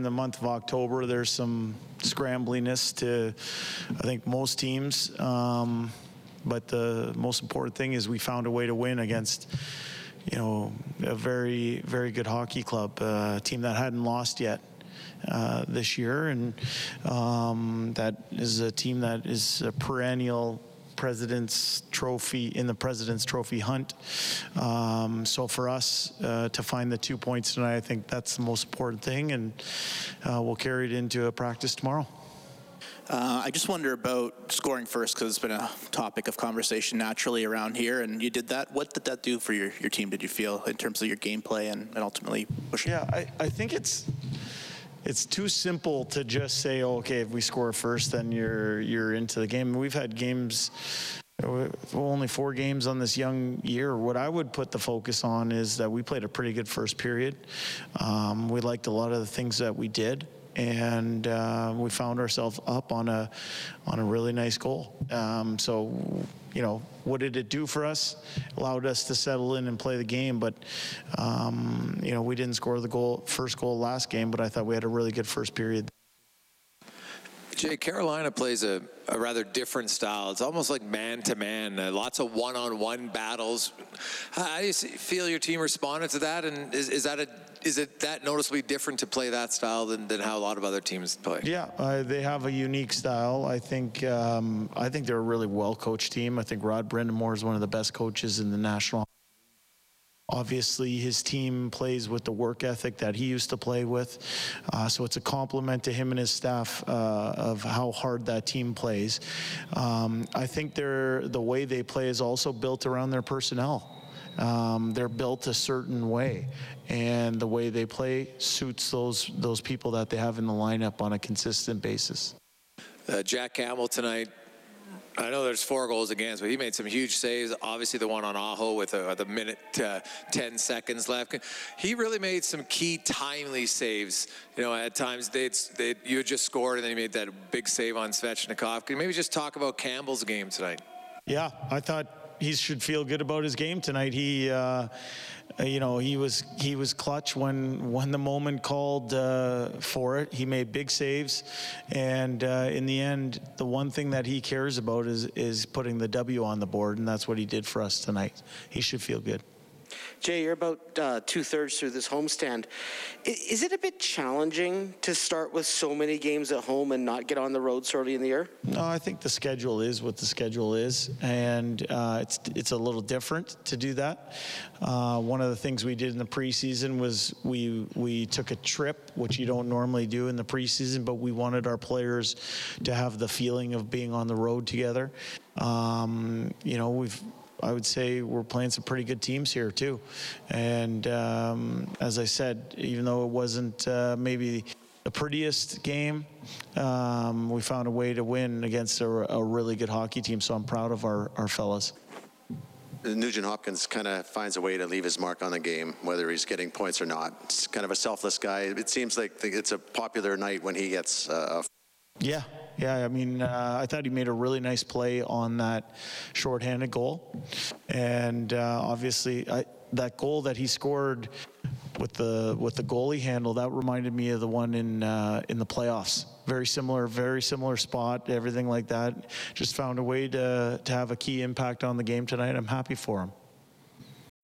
in the month of October. There's some scrambliness to, I think, most teams. Um, but the most important thing is we found a way to win against, you know, a very, very good hockey club, uh, a team that hadn't lost yet. Uh, this year, and um, that is a team that is a perennial President's Trophy in the President's Trophy hunt. Um, so for us uh, to find the two points tonight, I think that's the most important thing, and uh, we'll carry it into a practice tomorrow. Uh, I just wonder about scoring first because it's been a topic of conversation naturally around here, and you did that. What did that do for your, your team? Did you feel in terms of your gameplay and, and ultimately pushing? Yeah, I, I think it's it's too simple to just say, oh, okay, if we score first, then you're you're into the game. We've had games, only four games on this young year. What I would put the focus on is that we played a pretty good first period. Um, we liked a lot of the things that we did and uh, we found ourselves up on a on a really nice goal. Um, so, you know, what did it do for us? Allowed us to settle in and play the game, but um, you know, we didn't score the goal first goal last game, but I thought we had a really good first period. Jay, Carolina plays a, a rather different style. It's almost like man to man, lots of one on one battles. How do you feel your team responded to that? And is, is that a is it that noticeably different to play that style than, than how a lot of other teams play? Yeah, uh, they have a unique style. I think um, I think they're a really well coached team. I think Rod Brind'Amour is one of the best coaches in the national. Obviously, his team plays with the work ethic that he used to play with. Uh, so it's a compliment to him and his staff uh, of how hard that team plays. Um, I think they're, the way they play is also built around their personnel. Um, they're built a certain way, and the way they play suits those those people that they have in the lineup on a consistent basis. Uh, Jack Campbell tonight. I know there's four goals against, but he made some huge saves. Obviously, the one on Aho with a, with a minute uh, 10 seconds left. He really made some key timely saves. You know, at times they'd, they'd, you had just scored, and then he made that big save on Svechnikov. Can you maybe just talk about Campbell's game tonight? Yeah, I thought he should feel good about his game tonight. He, uh, you know, he was he was clutch when when the moment called uh, for it. He made big saves, and uh, in the end, the one thing that he cares about is is putting the W on the board, and that's what he did for us tonight. He should feel good. Jay, you're about uh, two thirds through this homestand. Is it a bit challenging to start with so many games at home and not get on the road so early in the year? No, I think the schedule is what the schedule is, and uh, it's it's a little different to do that. Uh, one of the things we did in the preseason was we we took a trip, which you don't normally do in the preseason, but we wanted our players to have the feeling of being on the road together. Um, you know, we've I would say we're playing some pretty good teams here too. And um, as I said, even though it wasn't uh, maybe the prettiest game, um, we found a way to win against a, a, really good hockey team. So I'm proud of our, our fellas. Nugent Hopkins kind of finds a way to leave his mark on the game, whether he's getting points or not. It's kind of a selfless guy. It seems like it's a popular night when he gets uh, yeah, yeah. I mean, uh, I thought he made a really nice play on that shorthanded goal, and uh, obviously I, that goal that he scored with the with the goalie handle that reminded me of the one in uh, in the playoffs. Very similar, very similar spot, everything like that. Just found a way to to have a key impact on the game tonight. I'm happy for him.